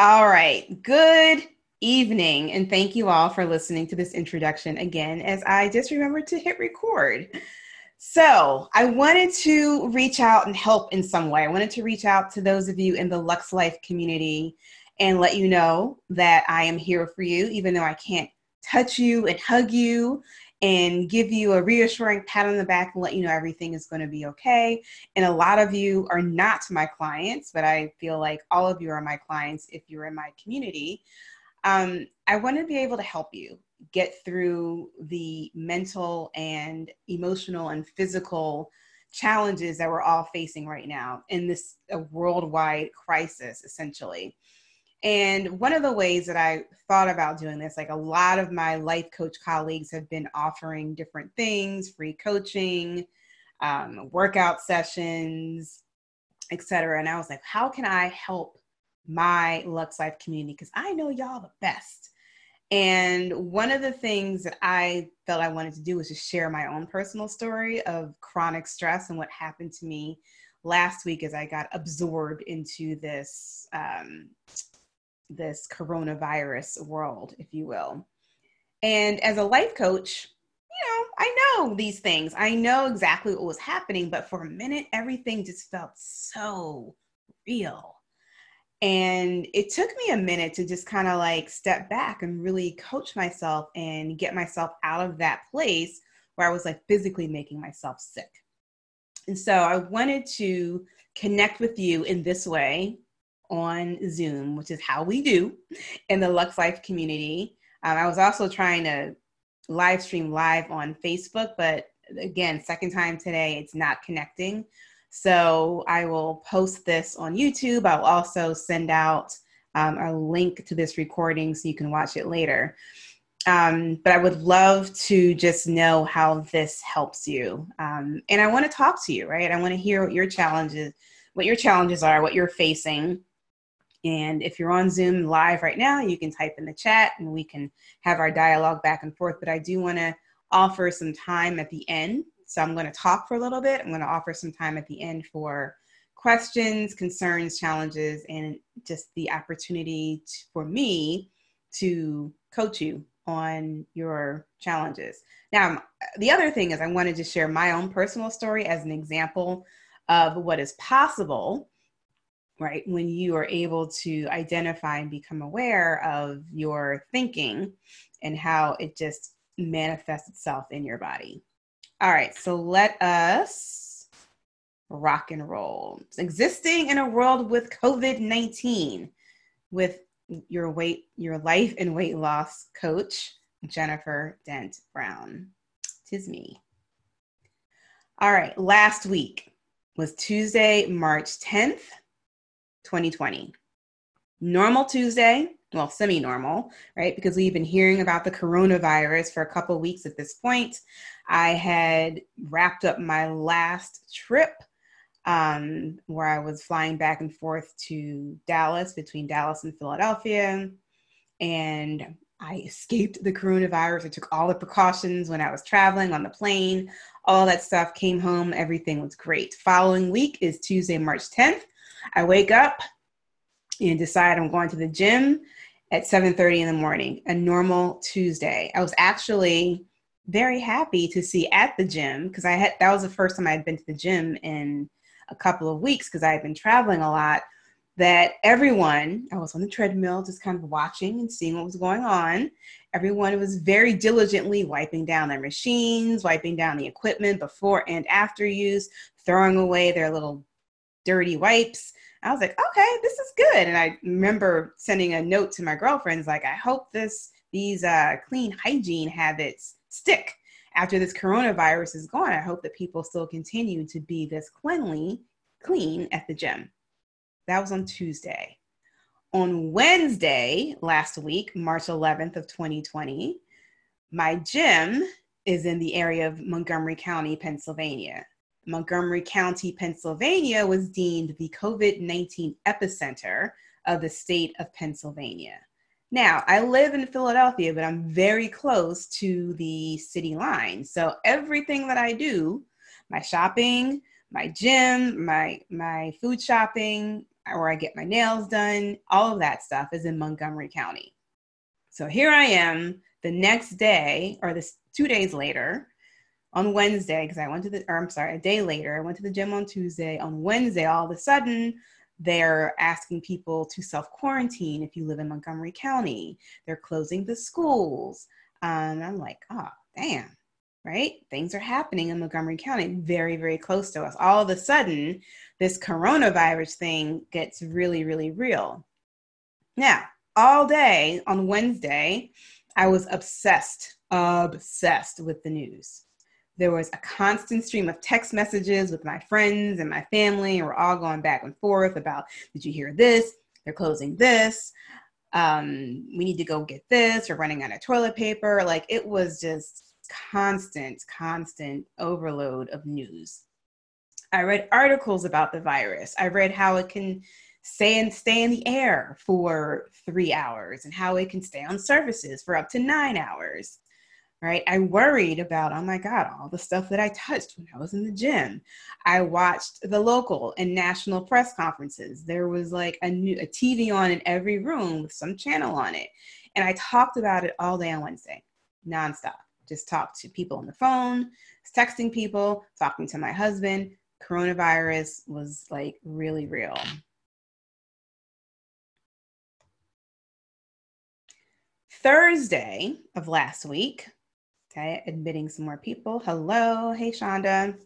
All right. Good evening, and thank you all for listening to this introduction again as I just remembered to hit record. So, I wanted to reach out and help in some way. I wanted to reach out to those of you in the Lux Life community and let you know that I am here for you, even though I can't touch you and hug you and give you a reassuring pat on the back and let you know everything is going to be okay. And a lot of you are not my clients, but I feel like all of you are my clients if you're in my community. Um, I want to be able to help you get through the mental and emotional and physical challenges that we're all facing right now in this worldwide crisis, essentially. And one of the ways that I thought about doing this, like a lot of my life coach colleagues have been offering different things, free coaching, um, workout sessions, etc. And I was like, how can I help my Lux Life community? Because I know y'all the best. And one of the things that I felt I wanted to do was just share my own personal story of chronic stress and what happened to me last week as I got absorbed into this um, this coronavirus world, if you will. And as a life coach, you know, I know these things. I know exactly what was happening, but for a minute, everything just felt so real. And it took me a minute to just kind of like step back and really coach myself and get myself out of that place where I was like physically making myself sick. And so I wanted to connect with you in this way on Zoom, which is how we do in the Lux Life community. Um, I was also trying to live stream live on Facebook, but again, second time today, it's not connecting. So I will post this on YouTube. I'll also send out um, a link to this recording so you can watch it later. Um, but I would love to just know how this helps you. Um, and I want to talk to you, right? I want to hear what your challenges, what your challenges are, what you're facing. And if you're on Zoom live right now, you can type in the chat and we can have our dialogue back and forth. But I do want to offer some time at the end. So I'm going to talk for a little bit. I'm going to offer some time at the end for questions, concerns, challenges, and just the opportunity for me to coach you on your challenges. Now, the other thing is, I wanted to share my own personal story as an example of what is possible right? When you are able to identify and become aware of your thinking and how it just manifests itself in your body. All right, so let us rock and roll. Existing in a world with COVID 19 with your weight, your life and weight loss coach, Jennifer Dent Brown. Tis me. All right, last week was Tuesday, March 10th. 2020. Normal Tuesday, well, semi normal, right? Because we've been hearing about the coronavirus for a couple weeks at this point. I had wrapped up my last trip um, where I was flying back and forth to Dallas, between Dallas and Philadelphia. And I escaped the coronavirus. I took all the precautions when I was traveling on the plane, all that stuff, came home, everything was great. Following week is Tuesday, March 10th. I wake up and decide I'm going to the gym at 7:30 in the morning, a normal Tuesday. I was actually very happy to see at the gym because I had that was the first time I had been to the gym in a couple of weeks because I had been traveling a lot. That everyone, I was on the treadmill just kind of watching and seeing what was going on. Everyone was very diligently wiping down their machines, wiping down the equipment before and after use, throwing away their little dirty wipes. I was like, okay, this is good. And I remember sending a note to my girlfriends, like, I hope this these uh, clean hygiene habits stick after this coronavirus is gone. I hope that people still continue to be this cleanly, clean at the gym. That was on Tuesday. On Wednesday last week, March 11th of 2020, my gym is in the area of Montgomery County, Pennsylvania. Montgomery County, Pennsylvania was deemed the COVID 19 epicenter of the state of Pennsylvania. Now, I live in Philadelphia, but I'm very close to the city line. So everything that I do, my shopping, my gym, my my food shopping, where I get my nails done, all of that stuff is in Montgomery County. So here I am the next day, or this two days later, on Wednesday, because I went to the, or I'm sorry, a day later, I went to the gym on Tuesday. On Wednesday, all of a sudden, they're asking people to self quarantine if you live in Montgomery County. They're closing the schools. Um, I'm like, oh, damn, right? Things are happening in Montgomery County, very, very close to us. All of a sudden, this coronavirus thing gets really, really real. Now, all day on Wednesday, I was obsessed, obsessed with the news. There was a constant stream of text messages with my friends and my family, and we're all going back and forth about, did you hear this? They're closing this. Um, we need to go get this. We're running out of toilet paper. Like it was just constant, constant overload of news. I read articles about the virus. I read how it can stay and stay in the air for three hours and how it can stay on surfaces for up to nine hours. Right. I worried about, oh my God, all the stuff that I touched when I was in the gym. I watched the local and national press conferences. There was like a new a TV on in every room with some channel on it. And I talked about it all day on Wednesday, nonstop just talked to people on the phone, texting people, talking to my husband. Coronavirus was like really real. Thursday of last week, okay, admitting some more people. Hello, hey Shonda.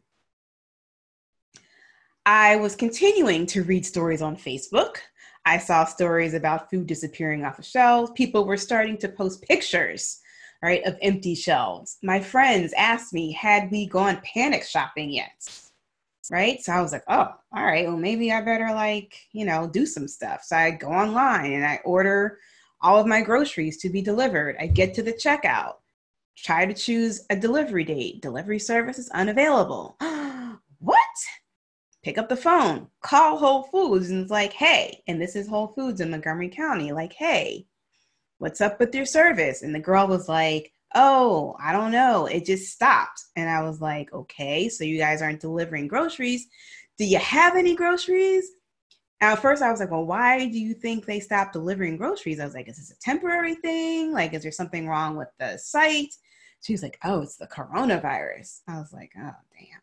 I was continuing to read stories on Facebook. I saw stories about food disappearing off of shelves. People were starting to post pictures right, of empty shelves. My friends asked me, had we gone panic shopping yet? Right. So I was like, oh, all right, well, maybe I better like, you know, do some stuff. So I go online and I order all of my groceries to be delivered. I get to the checkout, try to choose a delivery date. Delivery service is unavailable. what? Pick up the phone, call Whole Foods, and it's like, hey, and this is Whole Foods in Montgomery County. Like, hey, what's up with your service? And the girl was like, oh, I don't know. It just stopped. And I was like, okay, so you guys aren't delivering groceries. Do you have any groceries? at first, I was like, well, why do you think they stopped delivering groceries? I was like, is this a temporary thing? Like, is there something wrong with the site? She's like, oh, it's the coronavirus. I was like, oh, damn.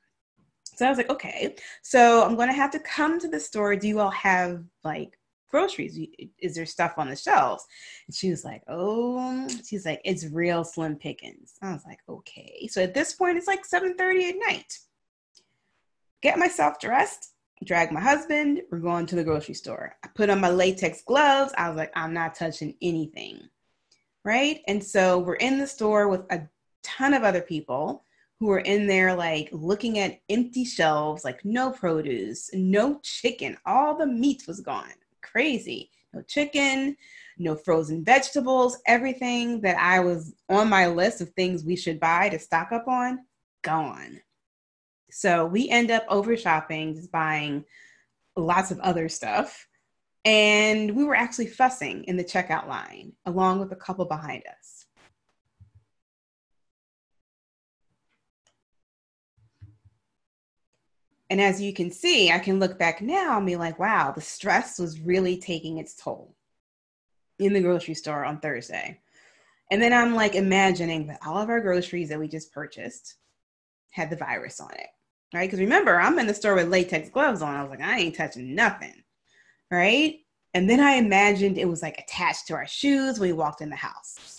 So I was like, okay, so I'm going to have to come to the store. Do you all have like groceries? Is there stuff on the shelves? And she was like, Oh, she's like, it's real slim pickings. I was like, okay. So at this point, it's like 7:30 at night. Get myself dressed, drag my husband, we're going to the grocery store. I put on my latex gloves. I was like, I'm not touching anything. Right. And so we're in the store with a ton of other people who are in there like looking at empty shelves, like no produce, no chicken, all the meat was gone crazy. No chicken, no frozen vegetables, everything that I was on my list of things we should buy to stock up on, gone. So we end up over shopping, just buying lots of other stuff. And we were actually fussing in the checkout line along with a couple behind us. And as you can see, I can look back now and be like, wow, the stress was really taking its toll in the grocery store on Thursday. And then I'm like imagining that all of our groceries that we just purchased had the virus on it, right? Because remember, I'm in the store with latex gloves on. I was like, I ain't touching nothing, right? And then I imagined it was like attached to our shoes when we walked in the house.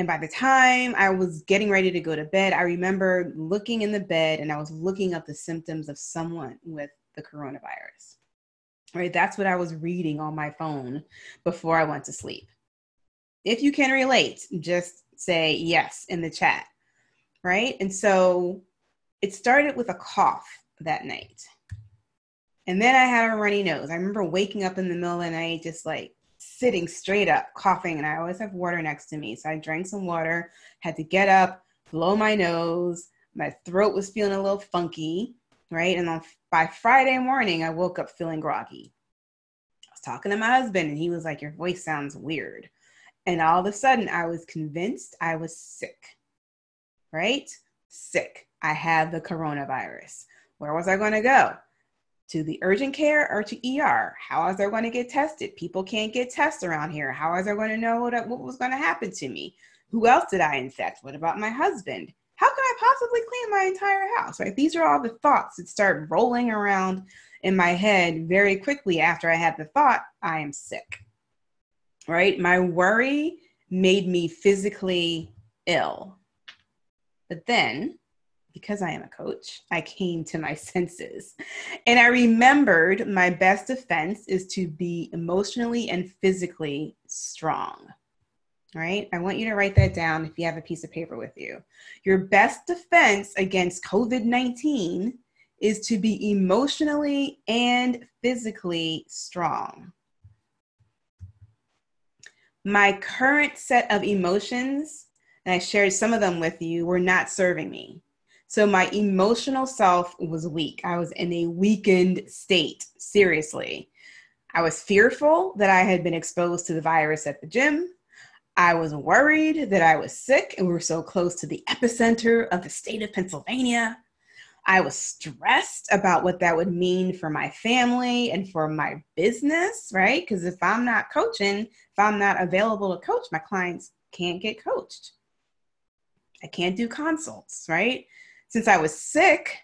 And by the time I was getting ready to go to bed, I remember looking in the bed and I was looking up the symptoms of someone with the coronavirus. Right? That's what I was reading on my phone before I went to sleep. If you can relate, just say yes in the chat. Right? And so it started with a cough that night. And then I had a runny nose. I remember waking up in the middle of the night, just like sitting straight up, coughing, and I always have water next to me. So I drank some water, had to get up, blow my nose. My throat was feeling a little funky, right? And on, by Friday morning, I woke up feeling groggy. I was talking to my husband, and he was like, Your voice sounds weird. And all of a sudden, I was convinced I was sick, right? Sick. I have the coronavirus. Where was I going to go? To the urgent care or to ER? How is I going to get tested? People can't get tests around here. How is I going to know what, what was going to happen to me? Who else did I infect? What about my husband? How can I possibly clean my entire house? Right? These are all the thoughts that start rolling around in my head very quickly after I had the thought, I am sick. Right? My worry made me physically ill. But then because I am a coach, I came to my senses. And I remembered my best defense is to be emotionally and physically strong. Right? I want you to write that down if you have a piece of paper with you. Your best defense against COVID 19 is to be emotionally and physically strong. My current set of emotions, and I shared some of them with you, were not serving me so my emotional self was weak. I was in a weakened state, seriously. I was fearful that I had been exposed to the virus at the gym. I was worried that I was sick and we were so close to the epicenter of the state of Pennsylvania. I was stressed about what that would mean for my family and for my business, right? Because if I'm not coaching, if I'm not available to coach, my clients can't get coached. I can't do consults, right? Since I was sick,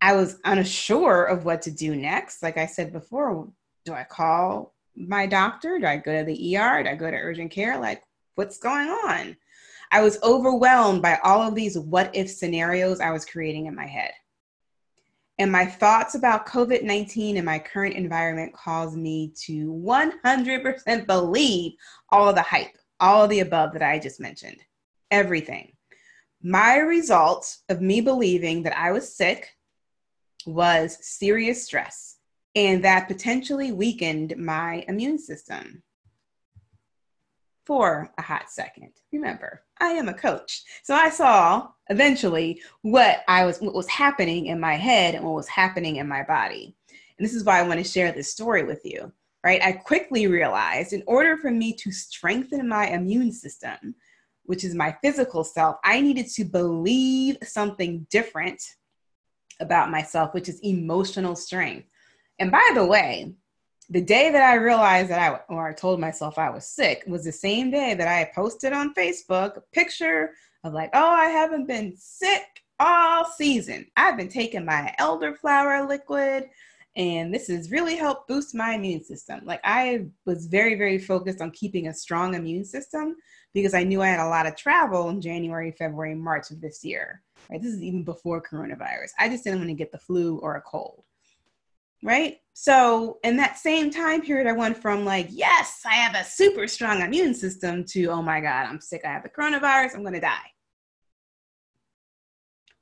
I was unsure of what to do next. Like I said before, do I call my doctor? Do I go to the ER? Do I go to urgent care? Like, what's going on? I was overwhelmed by all of these what if scenarios I was creating in my head. And my thoughts about COVID 19 and my current environment caused me to 100% believe all of the hype, all of the above that I just mentioned. Everything. My result of me believing that I was sick was serious stress, and that potentially weakened my immune system. For a hot second, remember, I am a coach. So I saw eventually what I was what was happening in my head and what was happening in my body. And this is why I want to share this story with you. Right? I quickly realized in order for me to strengthen my immune system, which is my physical self, I needed to believe something different about myself, which is emotional strength. And by the way, the day that I realized that I, or I told myself I was sick, was the same day that I posted on Facebook a picture of like, oh, I haven't been sick all season. I've been taking my elderflower liquid, and this has really helped boost my immune system. Like, I was very, very focused on keeping a strong immune system because I knew I had a lot of travel in January, February, March of this year. Right? This is even before coronavirus. I just didn't want to get the flu or a cold. Right? So, in that same time period, I went from like, yes, I have a super strong immune system to, oh my God, I'm sick. I have the coronavirus. I'm going to die.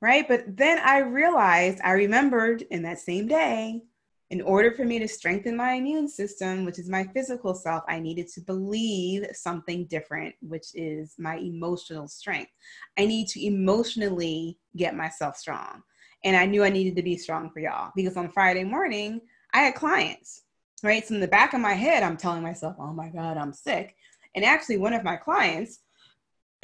Right? But then I realized, I remembered in that same day in order for me to strengthen my immune system, which is my physical self, I needed to believe something different, which is my emotional strength. I need to emotionally get myself strong. And I knew I needed to be strong for y'all because on Friday morning, I had clients, right? So in the back of my head, I'm telling myself, oh my God, I'm sick. And actually, one of my clients,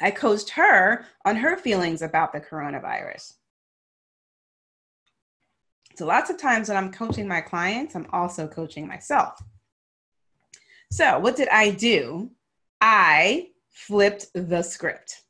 I coached her on her feelings about the coronavirus. So lots of times when I'm coaching my clients, I'm also coaching myself. So what did I do? I flipped the script,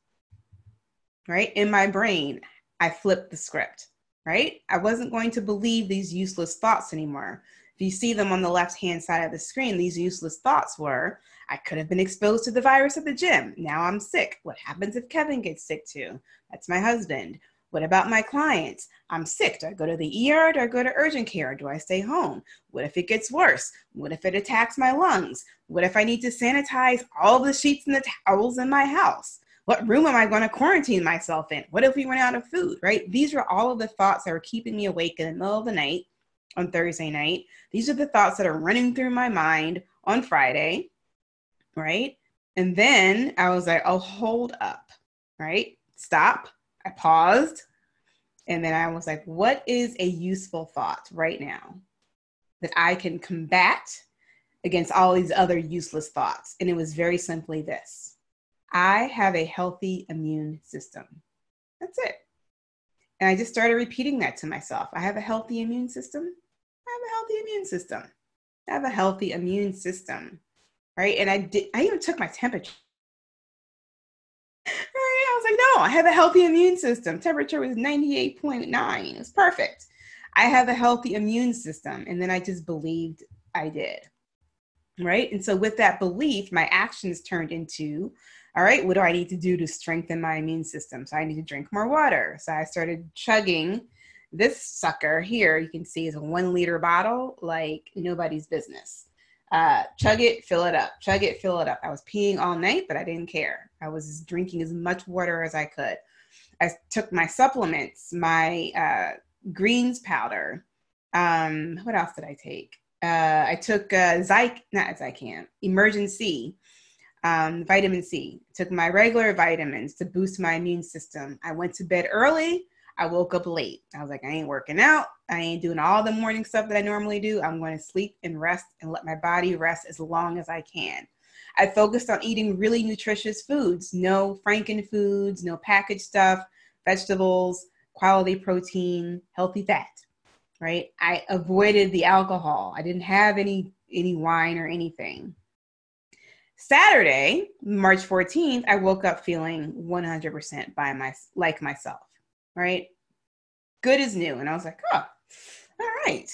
right? In my brain, I flipped the script, right? I wasn't going to believe these useless thoughts anymore. If you see them on the left hand side of the screen, these useless thoughts were I could have been exposed to the virus at the gym. Now I'm sick. What happens if Kevin gets sick too? That's my husband. What about my clients? I'm sick. Do I go to the ER? Do I go to urgent care? Do I stay home? What if it gets worse? What if it attacks my lungs? What if I need to sanitize all the sheets and the towels in my house? What room am I going to quarantine myself in? What if we run out of food, right? These are all of the thoughts that are keeping me awake in the middle of the night on Thursday night. These are the thoughts that are running through my mind on Friday, right? And then I was like, oh, hold up, right? Stop I paused and then I was like, what is a useful thought right now that I can combat against all these other useless thoughts? And it was very simply this I have a healthy immune system. That's it. And I just started repeating that to myself. I have a healthy immune system. I have a healthy immune system. I have a healthy immune system. Right. And I did, I even took my temperature. Right. I was like, no, I have a healthy immune system. Temperature was 98.9. It was perfect. I have a healthy immune system. And then I just believed I did. Right. And so with that belief, my actions turned into all right, what do I need to do to strengthen my immune system? So I need to drink more water. So I started chugging this sucker here. You can see is a one liter bottle, like nobody's business. Uh, chug it, fill it up, chug it, fill it up. I was peeing all night, but I didn't care. I was drinking as much water as I could. I took my supplements, my uh, greens powder. Um, what else did I take? Uh, I took uh, Zyc, not Zicam, Emergen-C um, vitamin C. Took my regular vitamins to boost my immune system. I went to bed early. I woke up late. I was like, I ain't working out. I ain't doing all the morning stuff that I normally do. I'm going to sleep and rest and let my body rest as long as I can. I focused on eating really nutritious foods, no franken foods, no packaged stuff, vegetables, quality protein, healthy fat. Right? I avoided the alcohol. I didn't have any any wine or anything. Saturday, March 14th, I woke up feeling 100% by my like myself, right? Good is new. And I was like, oh, all right.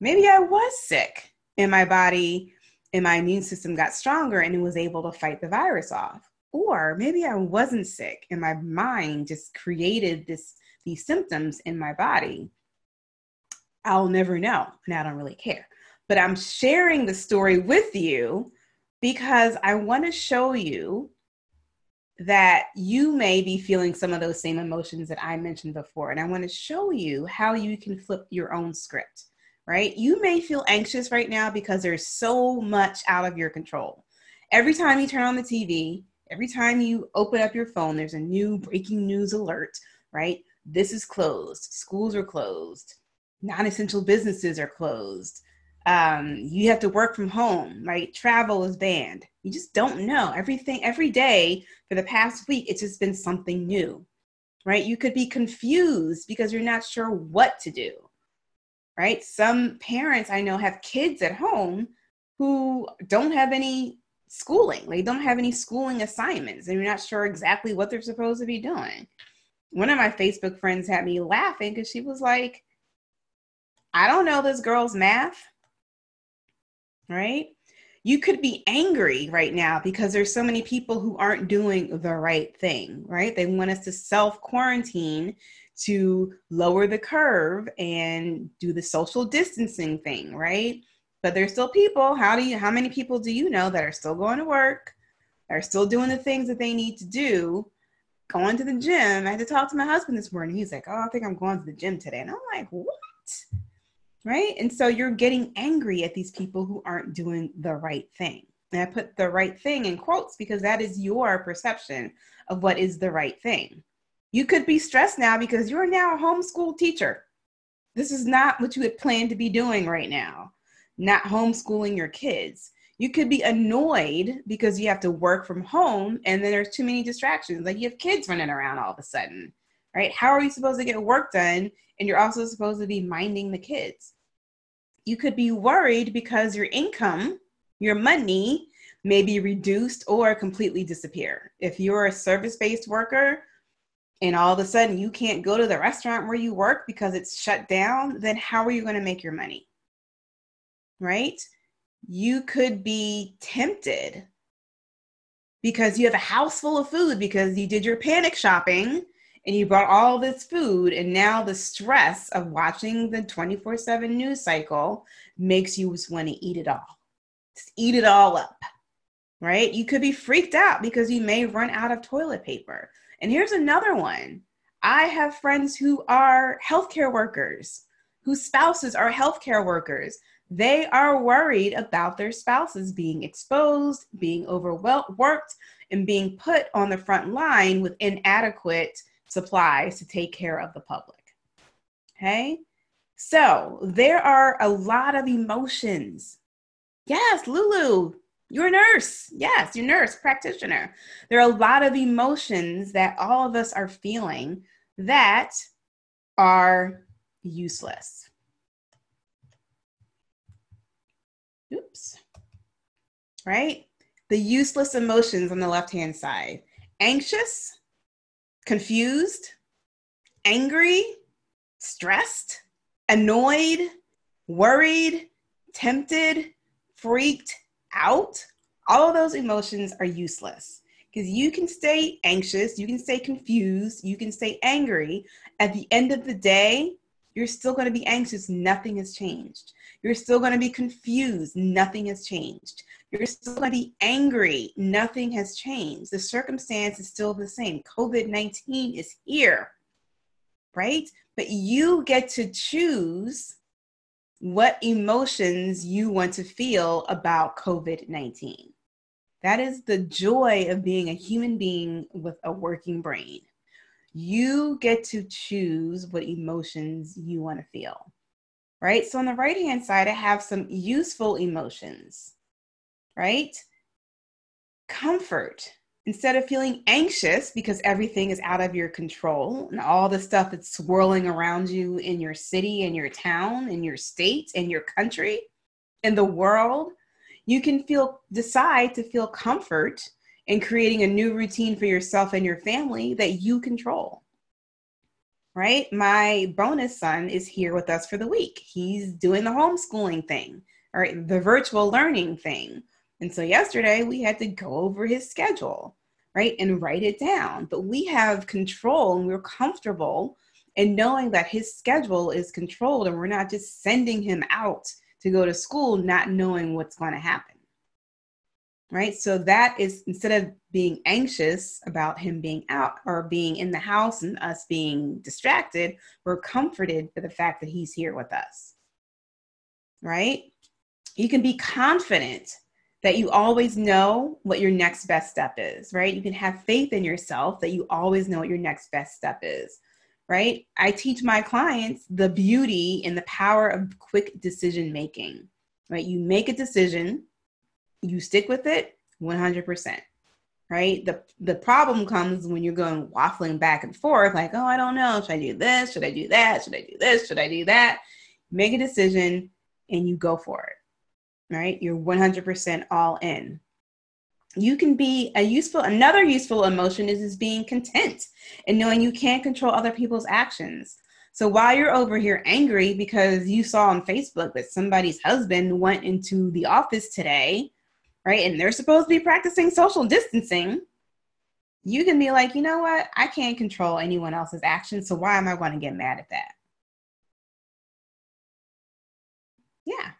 Maybe I was sick and my body and my immune system got stronger and it was able to fight the virus off. Or maybe I wasn't sick and my mind just created this these symptoms in my body. I'll never know, and I don't really care. But I'm sharing the story with you because I want to show you that you may be feeling some of those same emotions that I mentioned before. And I want to show you how you can flip your own script, right? You may feel anxious right now because there's so much out of your control. Every time you turn on the TV, every time you open up your phone, there's a new breaking news alert, right? This is closed, schools are closed, non essential businesses are closed um, you have to work from home, right? Travel is banned. You just don't know everything every day for the past week. It's just been something new, right? You could be confused because you're not sure what to do, right? Some parents I know have kids at home who don't have any schooling. They don't have any schooling assignments and you're not sure exactly what they're supposed to be doing. One of my Facebook friends had me laughing because she was like, I don't know this girl's math right? You could be angry right now because there's so many people who aren't doing the right thing, right? They want us to self quarantine to lower the curve and do the social distancing thing, right? But there's still people. How do you how many people do you know that are still going to work, are still doing the things that they need to do, going to the gym? I had to talk to my husband this morning. He's like, Oh, I think I'm going to the gym today. And I'm like, What? Right? And so you're getting angry at these people who aren't doing the right thing. And I put the right thing in quotes because that is your perception of what is the right thing. You could be stressed now because you're now a homeschool teacher. This is not what you had planned to be doing right now, not homeschooling your kids. You could be annoyed because you have to work from home and then there's too many distractions. Like you have kids running around all of a sudden, right? How are you supposed to get work done and you're also supposed to be minding the kids? You could be worried because your income, your money may be reduced or completely disappear. If you're a service based worker and all of a sudden you can't go to the restaurant where you work because it's shut down, then how are you going to make your money? Right? You could be tempted because you have a house full of food because you did your panic shopping and you brought all this food and now the stress of watching the 24-7 news cycle makes you just want to eat it all. Just eat it all up right? You could be freaked out because you may run out of toilet paper. And here's another one. I have friends who are healthcare workers whose spouses are healthcare workers. They are worried about their spouses being exposed being overworked and being put on the front line with inadequate supplies to take care of the public. Okay? So there are a lot of emotions. Yes, Lulu, you're a nurse. Yes, you're a nurse practitioner. There are a lot of emotions that all of us are feeling that are useless. Oops. Right? The useless emotions on the left hand side anxious, confused, angry, stressed, annoyed, worried, tempted, freaked out. All those emotions are useless because you can stay anxious, you can stay confused, you can stay angry. At the end of the day, you're still going to be anxious. Nothing has changed. You're still going to be confused. Nothing has changed. You're still going to be angry. Nothing has changed. The circumstance is still the same. COVID 19 is here, right? But you get to choose what emotions you want to feel about COVID 19. That is the joy of being a human being with a working brain. You get to choose what emotions you want to feel, right? So on the right hand side, I have some useful emotions, right? Comfort. Instead of feeling anxious because everything is out of your control and all the stuff that's swirling around you in your city, in your town, in your state, in your country, in the world, you can feel decide to feel comfort in creating a new routine for yourself and your family that you control right? My bonus son is here with us for the week. He's doing the homeschooling thing all right the virtual learning thing. And so yesterday we had to go over his schedule right and write it down. But we have control and we're comfortable in knowing that his schedule is controlled and we're not just sending him out to go to school not knowing what's going to happen. Right. So that is instead of being anxious about him being out or being in the house and us being distracted, we're comforted by the fact that he's here with us. Right. You can be confident that you always know what your next best step is, right? You can have faith in yourself that you always know what your next best step is right? I teach my clients the beauty and the power of quick decision making, right? You make a decision, you stick with it 100%, right? The, the problem comes when you're going waffling back and forth, like, oh, I don't know. Should I do this? Should I do that? Should I do this? Should I do that? Make a decision and you go for it, right? You're 100% all in you can be a useful another useful emotion is, is being content and knowing you can't control other people's actions so while you're over here angry because you saw on facebook that somebody's husband went into the office today right? And they're supposed to be practicing social distancing. You can be like you know what? I can't control anyone else's actions so why am i going to get mad at that? Yeah.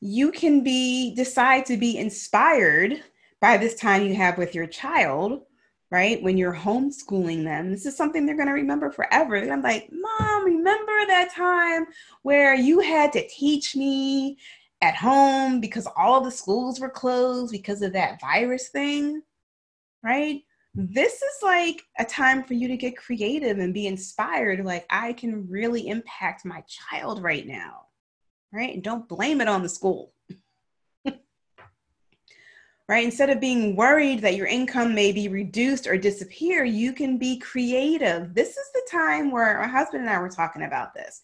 You can be decide to be inspired by this time you have with your child right? When you're homeschooling them. This is something they're going to remember forever. And i'm like mom remember that time where you had to teach me at home because all the schools were closed because of that virus thing right this is like a time for you to get creative and be inspired like i can really impact my child right now right? And don't blame it on the school. right? Instead of being worried that your income may be reduced or disappear, you can be creative. This is the time where my husband and I were talking about this.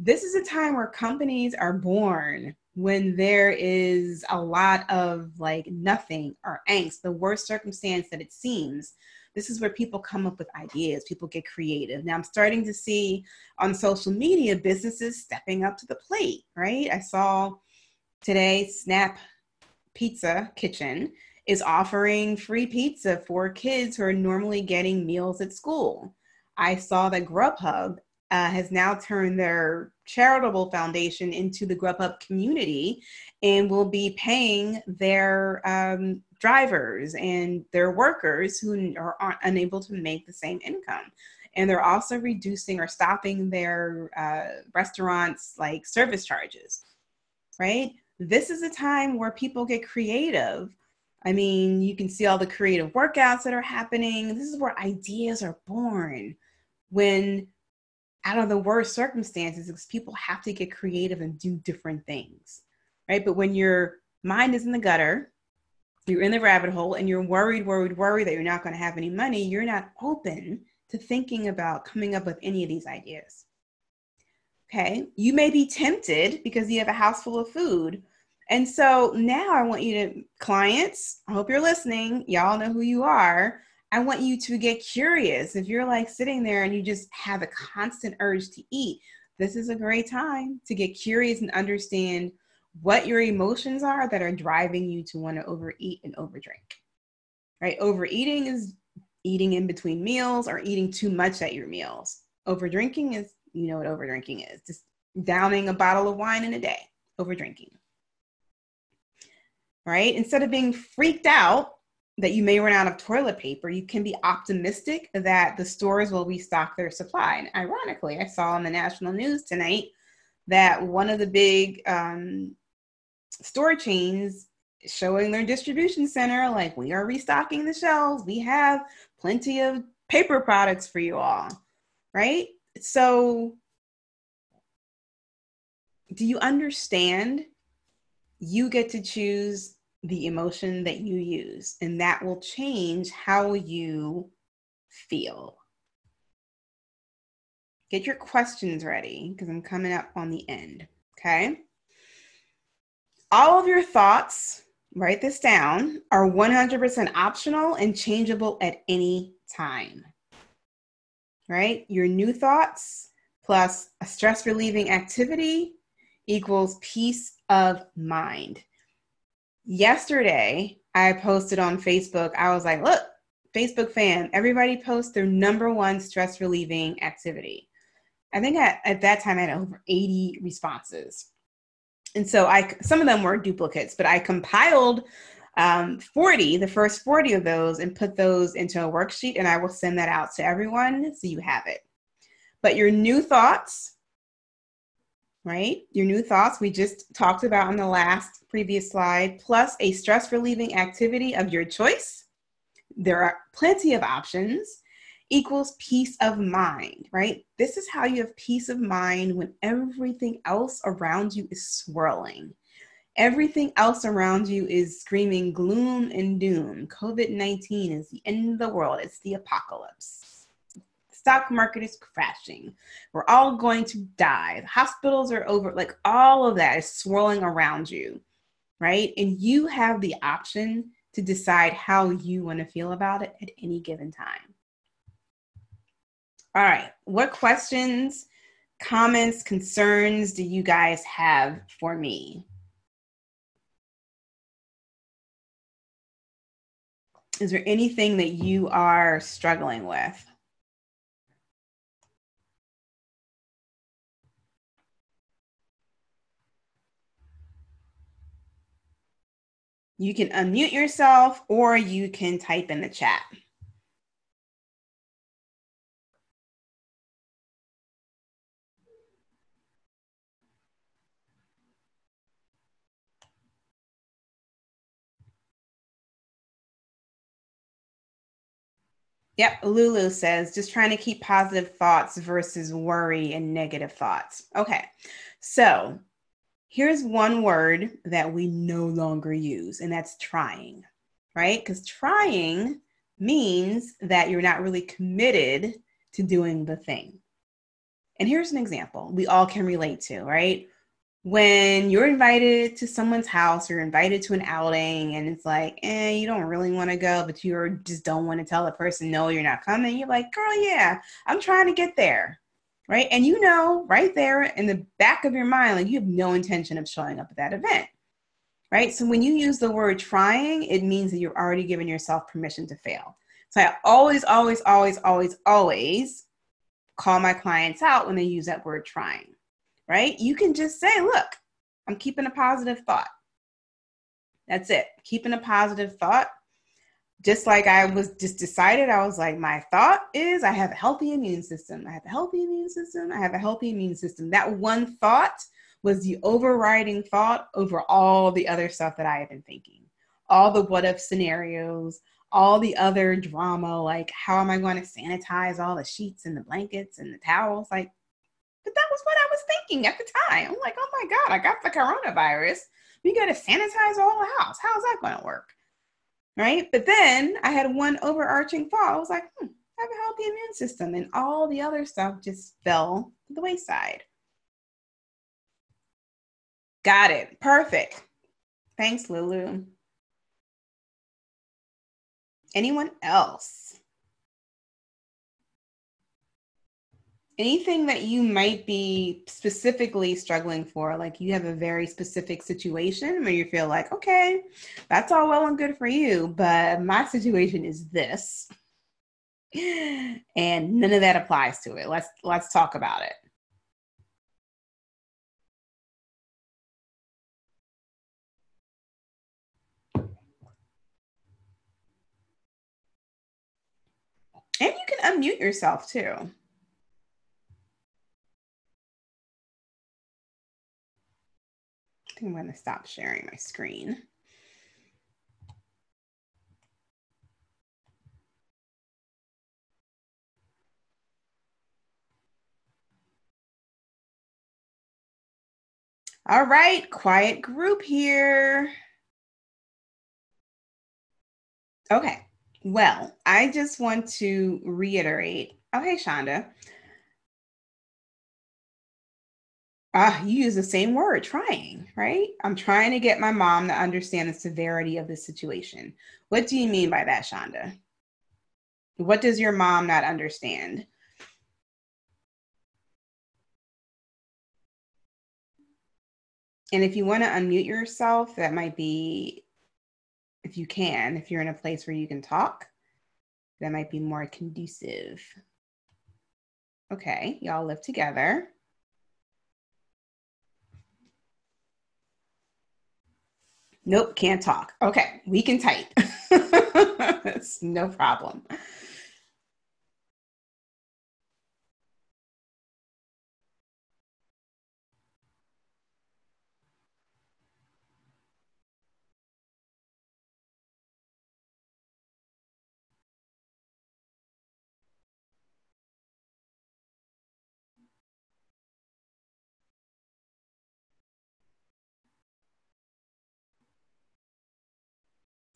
This is a time where companies are born when there is a lot of like nothing or angst, the worst circumstance that it seems this is where people come up with ideas, people get creative. Now I'm starting to see on social media businesses stepping up to the plate, right? I saw today Snap Pizza Kitchen is offering free pizza for kids who are normally getting meals at school. I saw that Grubhub uh, has now turned their charitable foundation into the Grubhub community and will be paying their um, drivers and their workers who are unable to make the same income. And they're also reducing or stopping their uh, restaurants like service charges, right? This is a time where people get creative. I mean, you can see all the creative workouts that are happening. This is where ideas are born when out of the worst circumstances because people have to get creative and do different things right but when your mind is in the gutter you're in the rabbit hole and you're worried worried worried that you're not going to have any money you're not open to thinking about coming up with any of these ideas. Okay, you may be tempted because you have a house full of food. And so now I want you to, clients, I hope you're listening. Y'all know who you are. I want you to get curious. If you're like sitting there and you just have a constant urge to eat, this is a great time to get curious and understand what your emotions are that are driving you to want to overeat and overdrink. Right? Overeating is eating in between meals or eating too much at your meals. Overdrinking is, you know what overdrinking is, just downing a bottle of wine in a day, overdrinking. Right? Instead of being freaked out that you may run out of toilet paper, you can be optimistic that the stores will restock their supply. And ironically, I saw on the national news tonight that one of the big um, store chains showing their distribution center like we are restocking the shelves. We have plenty of paper products for you all. Right? So do you understand you get to choose the emotion that you use and that will change how you feel get your questions ready because i'm coming up on the end okay all of your thoughts, write this down, are 100% optional and changeable at any time. Right? Your new thoughts plus a stress relieving activity equals peace of mind. Yesterday, I posted on Facebook, I was like, look, Facebook fam, everybody post their number one stress relieving activity. I think at, at that time I had over 80 responses and so I some of them were duplicates, but I compiled um, 40, the first 40 of those, and put those into a worksheet, and I will send that out to everyone so you have it. But your new thoughts, right? Your new thoughts we just talked about on the last previous slide, plus a stress relieving activity of your choice. There are plenty of options equals peace of mind, right? This is how you have peace of mind when everything else around you is swirling. Everything else around you is screaming gloom and doom. COVID 19 is the end of the world, it's the apocalypse. Stock market is crashing. We're all going to die. Hospitals are over. Like all of that is swirling around you, right? And you have the option to decide how you want to feel about it at any given time. All right. What questions, comments, concerns do you guys have for me? Is there anything that you are struggling with? You can unmute yourself or you can type in the chat. Yep, Lulu says just trying to keep positive thoughts versus worry and negative thoughts. Okay, so here's one word that we no longer use, and that's trying, right? Because trying means that you're not really committed to doing the thing. And here's an example we all can relate to, right? when you're invited to someone's house or invited to an outing and it's like, eh, you don't really want to go, but you just don't want to tell the person, no, you're not coming. You're like, girl, yeah, I'm trying to get there. Right. And you know, right there in the back of your mind, like you have no intention of showing up at that event. Right. So when you use the word trying, it means that you're already giving yourself permission to fail. So I always, always, always, always, always call my clients out when they use that word trying right? You can just say, look, I'm keeping a positive thought. That's it. Keeping a positive thought. Just like I was just decided, I was like, my thought is I have a healthy immune system. I have a healthy immune system. I have a healthy immune system. That one thought was the overriding thought over all the other stuff that I had been thinking. All the what if scenarios, all the other drama, like how am I going to sanitize all the sheets and the blankets and the towels? Like but that was what I was thinking at the time. I'm like, oh my God, I got the coronavirus. We got to sanitize all the house. How's that going to work? Right. But then I had one overarching thought. I was like, hmm, have a healthy immune system, and all the other stuff just fell to the wayside. Got it. Perfect. Thanks, Lulu. Anyone else? Anything that you might be specifically struggling for like you have a very specific situation where you feel like okay that's all well and good for you but my situation is this and none of that applies to it. Let's let's talk about it. And you can unmute yourself too I'm going to stop sharing my screen. All right, quiet group here. Okay, well, I just want to reiterate. Oh, hey, Shonda. Ah, you use the same word, trying, right? I'm trying to get my mom to understand the severity of the situation. What do you mean by that, Shonda? What does your mom not understand? And if you want to unmute yourself, that might be, if you can, if you're in a place where you can talk, that might be more conducive. Okay, y'all live together. Nope, can't talk. Okay, we can type. it's no problem.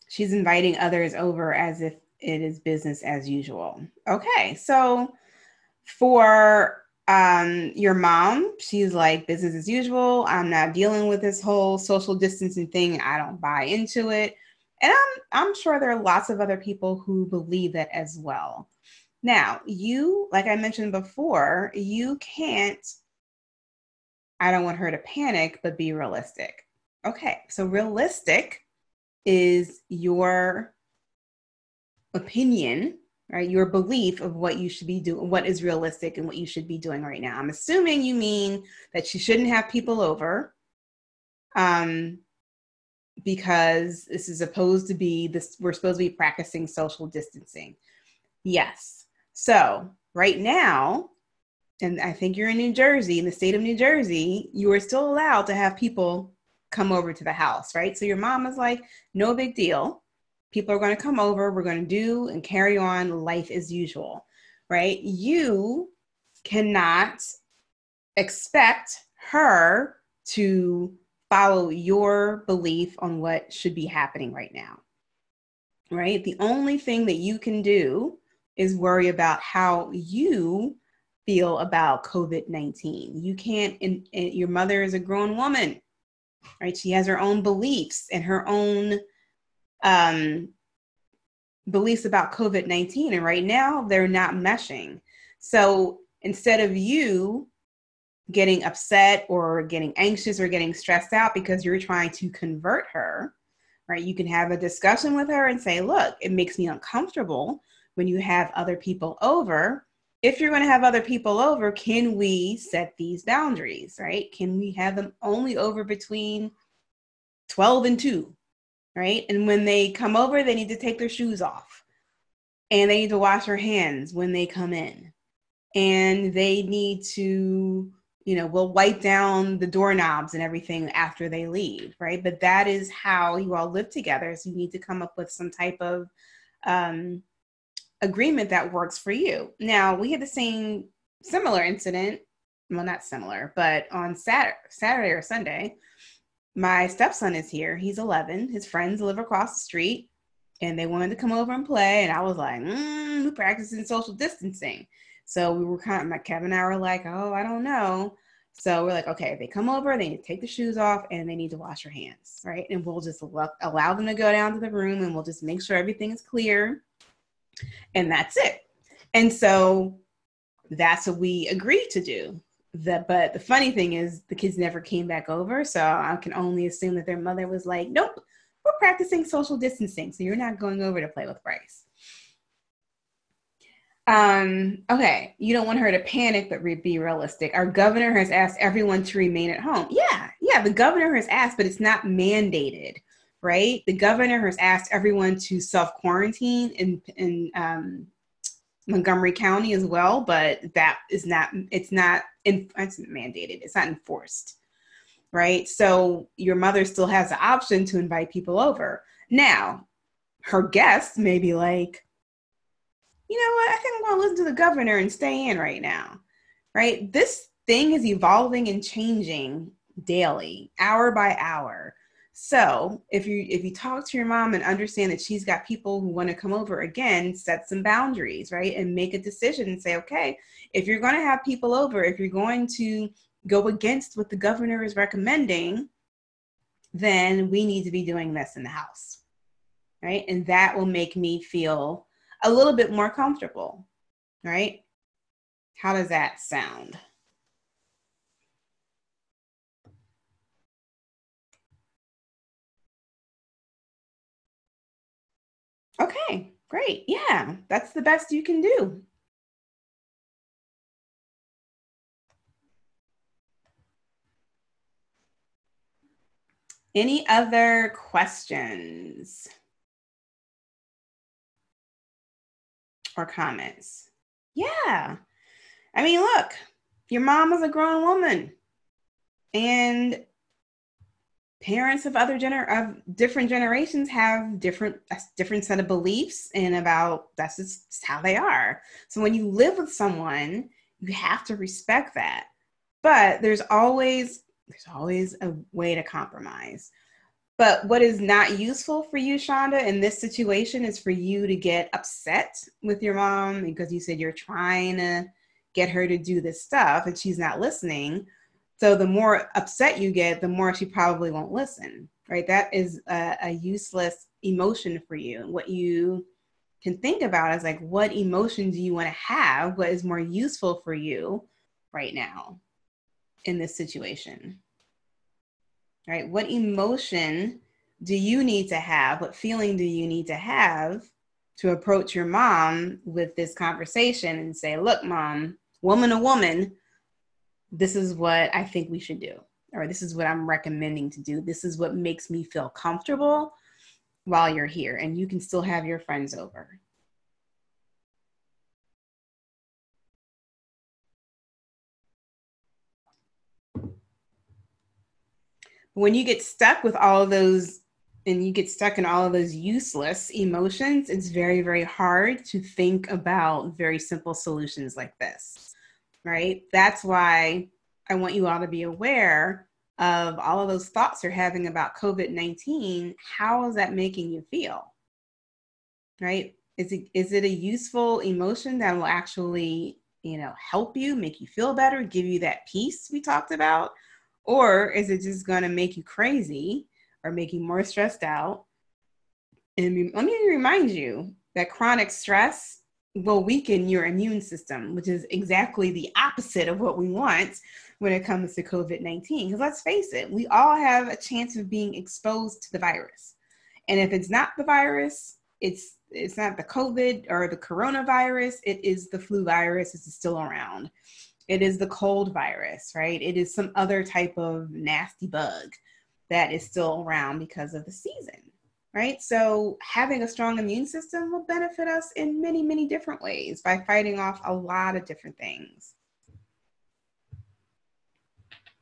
She's inviting others over as if it is business as usual. Okay, so for um, your mom, she's like business as usual. I'm not dealing with this whole social distancing thing. I don't buy into it. And I'm I'm sure there are lots of other people who believe that as well. Now, you, like I mentioned before, you can't I don't want her to panic, but be realistic. Okay, so realistic is your opinion, right? Your belief of what you should be doing, what is realistic and what you should be doing right now. I'm assuming you mean that she shouldn't have people over. Um, because this is supposed to be this, we're supposed to be practicing social distancing. Yes. So right now, and I think you're in New Jersey, in the state of New Jersey, you are still allowed to have people come over to the house, right? So your mom is like, no big deal. People are going to come over. We're going to do and carry on life as usual, right? You cannot expect her to follow your belief on what should be happening right now, right? The only thing that you can do is worry about how you feel about COVID 19. You can't, and your mother is a grown woman right? She has her own beliefs and her own um, beliefs about COVID 19. And right now, they're not meshing. So instead of you getting upset or getting anxious or getting stressed out because you're trying to convert her, right? You can have a discussion with her and say, look, it makes me uncomfortable when you have other people over if you're going to have other people over, can we set these boundaries, right? Can we have them only over between 12 and 2, right? And when they come over, they need to take their shoes off and they need to wash their hands when they come in. And they need to, you know, we'll wipe down the doorknobs and everything after they leave, right? But that is how you all live together. So you need to come up with some type of um, agreement that works for you. Now, we had the same similar incident, well, not similar, but on Saturday, Saturday or Sunday, my stepson is here. He's 11. His friends live across the street. and they wanted to come over and play. And I was like, mm, we're practicing social distancing. So we were kind of, my Kevin and I were like, oh, I don't know. So we're like, okay, if they come over, they need to take the shoes off and they need to wash their hands, right? And we'll just allow them to go down to the room and we'll just make sure everything is clear. And that's it. And so that's what we agreed to do. The, but the funny thing is, the kids never came back over. So I can only assume that their mother was like, nope, we're practicing social distancing. So you're not going over to play with Bryce. Um, okay, you don't want her to panic, but be realistic. Our governor has asked everyone to remain at home. Yeah, yeah, the governor has asked, but it's not mandated, right? The governor has asked everyone to self quarantine in in um, Montgomery County as well, but that is not. It's not. In, it's mandated. It's not enforced, right? So your mother still has the option to invite people over. Now, her guests may be like you know what? I think I'm going to listen to the governor and stay in right now. Right? This thing is evolving and changing daily, hour by hour. So if you if you talk to your mom and understand that she's got people who want to come over again, set some boundaries, right? And make a decision and say, okay, if you're going to have people over, if you're going to go against what the governor is recommending, then we need to be doing this in the house. Right? And that will make me feel a little bit more comfortable, right? How does that sound? Okay, great. Yeah, that's the best you can do. Any other questions? or comments. Yeah. I mean, look, your mom is a grown woman and parents of other gener of different generations have different different set of beliefs and about that's just how they are. So when you live with someone, you have to respect that. But there's always there's always a way to compromise. But what is not useful for you, Shonda, in this situation is for you to get upset with your mom because you said you're trying to get her to do this stuff and she's not listening. So the more upset you get, the more she probably won't listen, right? That is a, a useless emotion for you. What you can think about is like, what emotion do you want to have? What is more useful for you right now in this situation? right? What emotion do you need to have? What feeling do you need to have to approach your mom with this conversation and say, look, mom, woman to woman, this is what I think we should do, or this is what I'm recommending to do. This is what makes me feel comfortable while you're here, and you can still have your friends over. when you get stuck with all of those and you get stuck in all of those useless emotions, it's very, very hard to think about very simple solutions like this, right? That's why I want you all to be aware of all of those thoughts you're having about COVID 19. How is that making you feel? Right? Is it, is it a useful emotion that will actually, you know, help you, make you feel better, give you that peace we talked about? Or is it just going to make you crazy or make you more stressed out? And let me remind you that chronic stress will weaken your immune system, which is exactly the opposite of what we want when it comes to COVID 19. Because let's face it, we all have a chance of being exposed to the virus. And if it's not the virus, it's it's not the COVID or the coronavirus, it is the flu virus, it's still around. It is the cold virus, right? It is some other type of nasty bug that is still around because of the season, right? So, having a strong immune system will benefit us in many, many different ways by fighting off a lot of different things.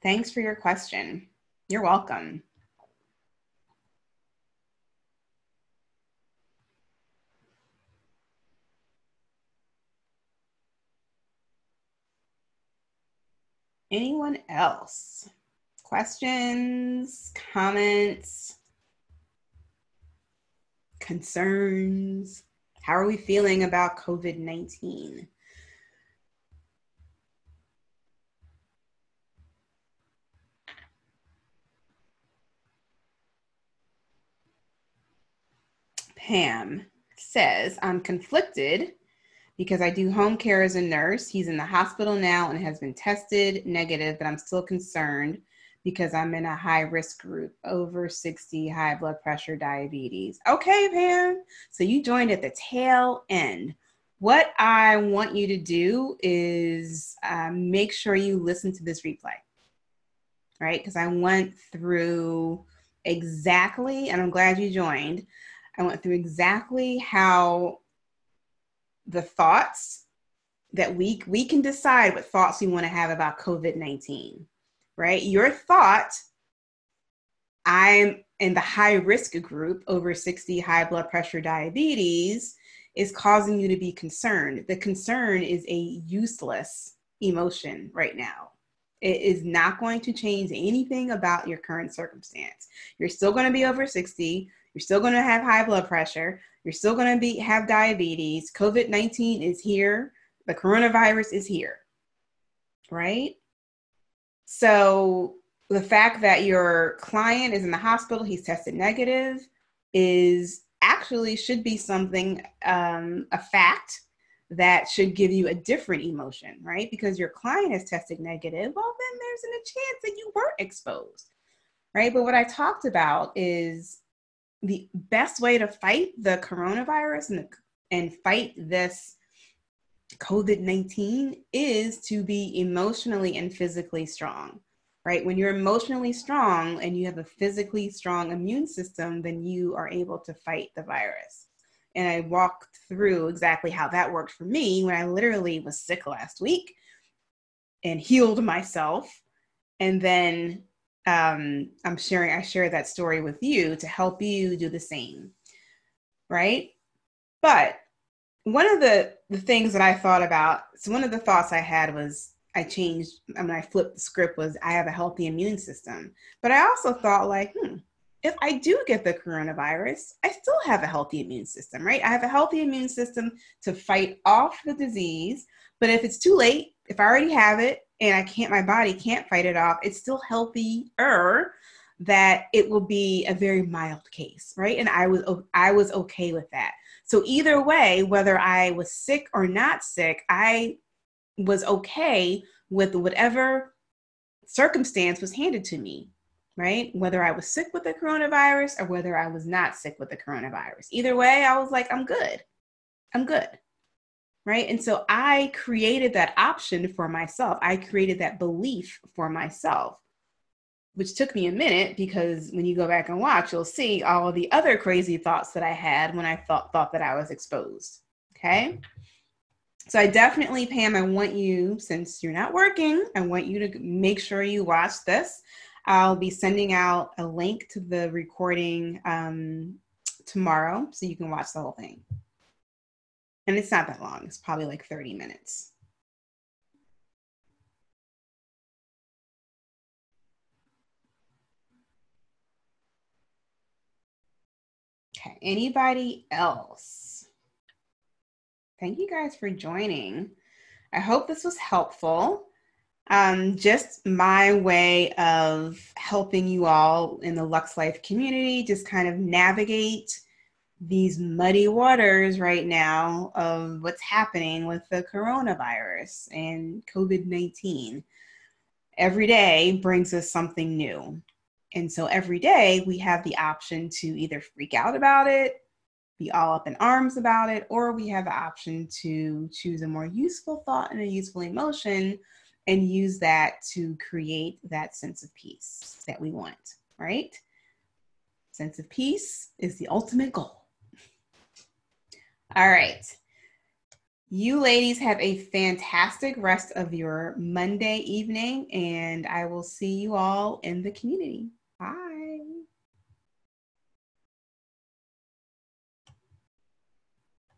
Thanks for your question. You're welcome. Anyone else? Questions, comments, concerns? How are we feeling about COVID 19? Pam says, I'm conflicted because I do home care as a nurse. He's in the hospital now and has been tested negative, but I'm still concerned because I'm in a high risk group, over 60, high blood pressure, diabetes. Okay, Pam. So you joined at the tail end. What I want you to do is um, make sure you listen to this replay, right? Because I went through exactly, and I'm glad you joined. I went through exactly how the thoughts that we we can decide what thoughts we want to have about COVID-19, right? Your thought I'm in the high risk group over 60 high blood pressure diabetes is causing you to be concerned. The concern is a useless emotion right now. It is not going to change anything about your current circumstance. You're still going to be over 60. You're still going to have high blood pressure. You're still going to be have diabetes. COVID 19 is here. The coronavirus is here. Right? So the fact that your client is in the hospital, he's tested negative, is actually should be something, um, a fact that should give you a different emotion, right? Because your client is tested negative, well, then there's a chance that you weren't exposed, right? But what I talked about is the best way to fight the coronavirus and, and fight this COVID 19 is to be emotionally and physically strong, right? When you're emotionally strong and you have a physically strong immune system, then you are able to fight the virus. And I walked through exactly how that worked for me when I literally was sick last week and healed myself. And then um, I'm sharing, I share that story with you to help you do the same. Right. But one of the, the things that I thought about, so one of the thoughts I had was I changed, I mean, I flipped the script was I have a healthy immune system. But I also thought, like, hmm, if I do get the coronavirus, I still have a healthy immune system, right? I have a healthy immune system to fight off the disease. But if it's too late, if I already have it, and I can't, my body can't fight it off, it's still healthier that it will be a very mild case, right? And I was I was okay with that. So either way, whether I was sick or not sick, I was okay with whatever circumstance was handed to me, right? Whether I was sick with the coronavirus or whether I was not sick with the coronavirus. Either way, I was like, I'm good. I'm good right? And so I created that option for myself. I created that belief for myself, which took me a minute because when you go back and watch, you'll see all the other crazy thoughts that I had when I thought thought that I was exposed. Okay. So I definitely, Pam, I want you, since you're not working, I want you to make sure you watch this. I'll be sending out a link to the recording um, tomorrow so you can watch the whole thing. And it's not that long, it's probably like 30 minutes. Okay, anybody else? Thank you guys for joining. I hope this was helpful. Um, just my way of helping you all in the Lux Life community just kind of navigate these muddy waters right now of what's happening with the coronavirus and COVID 19. Every day brings us something new. And so every day we have the option to either freak out about it, be all up in arms about it, or we have the option to choose a more useful thought and a useful emotion and use that to create that sense of peace that we want, right? Sense of peace is the ultimate goal. All right. You ladies have a fantastic rest of your Monday evening, and I will see you all in the community. Bye.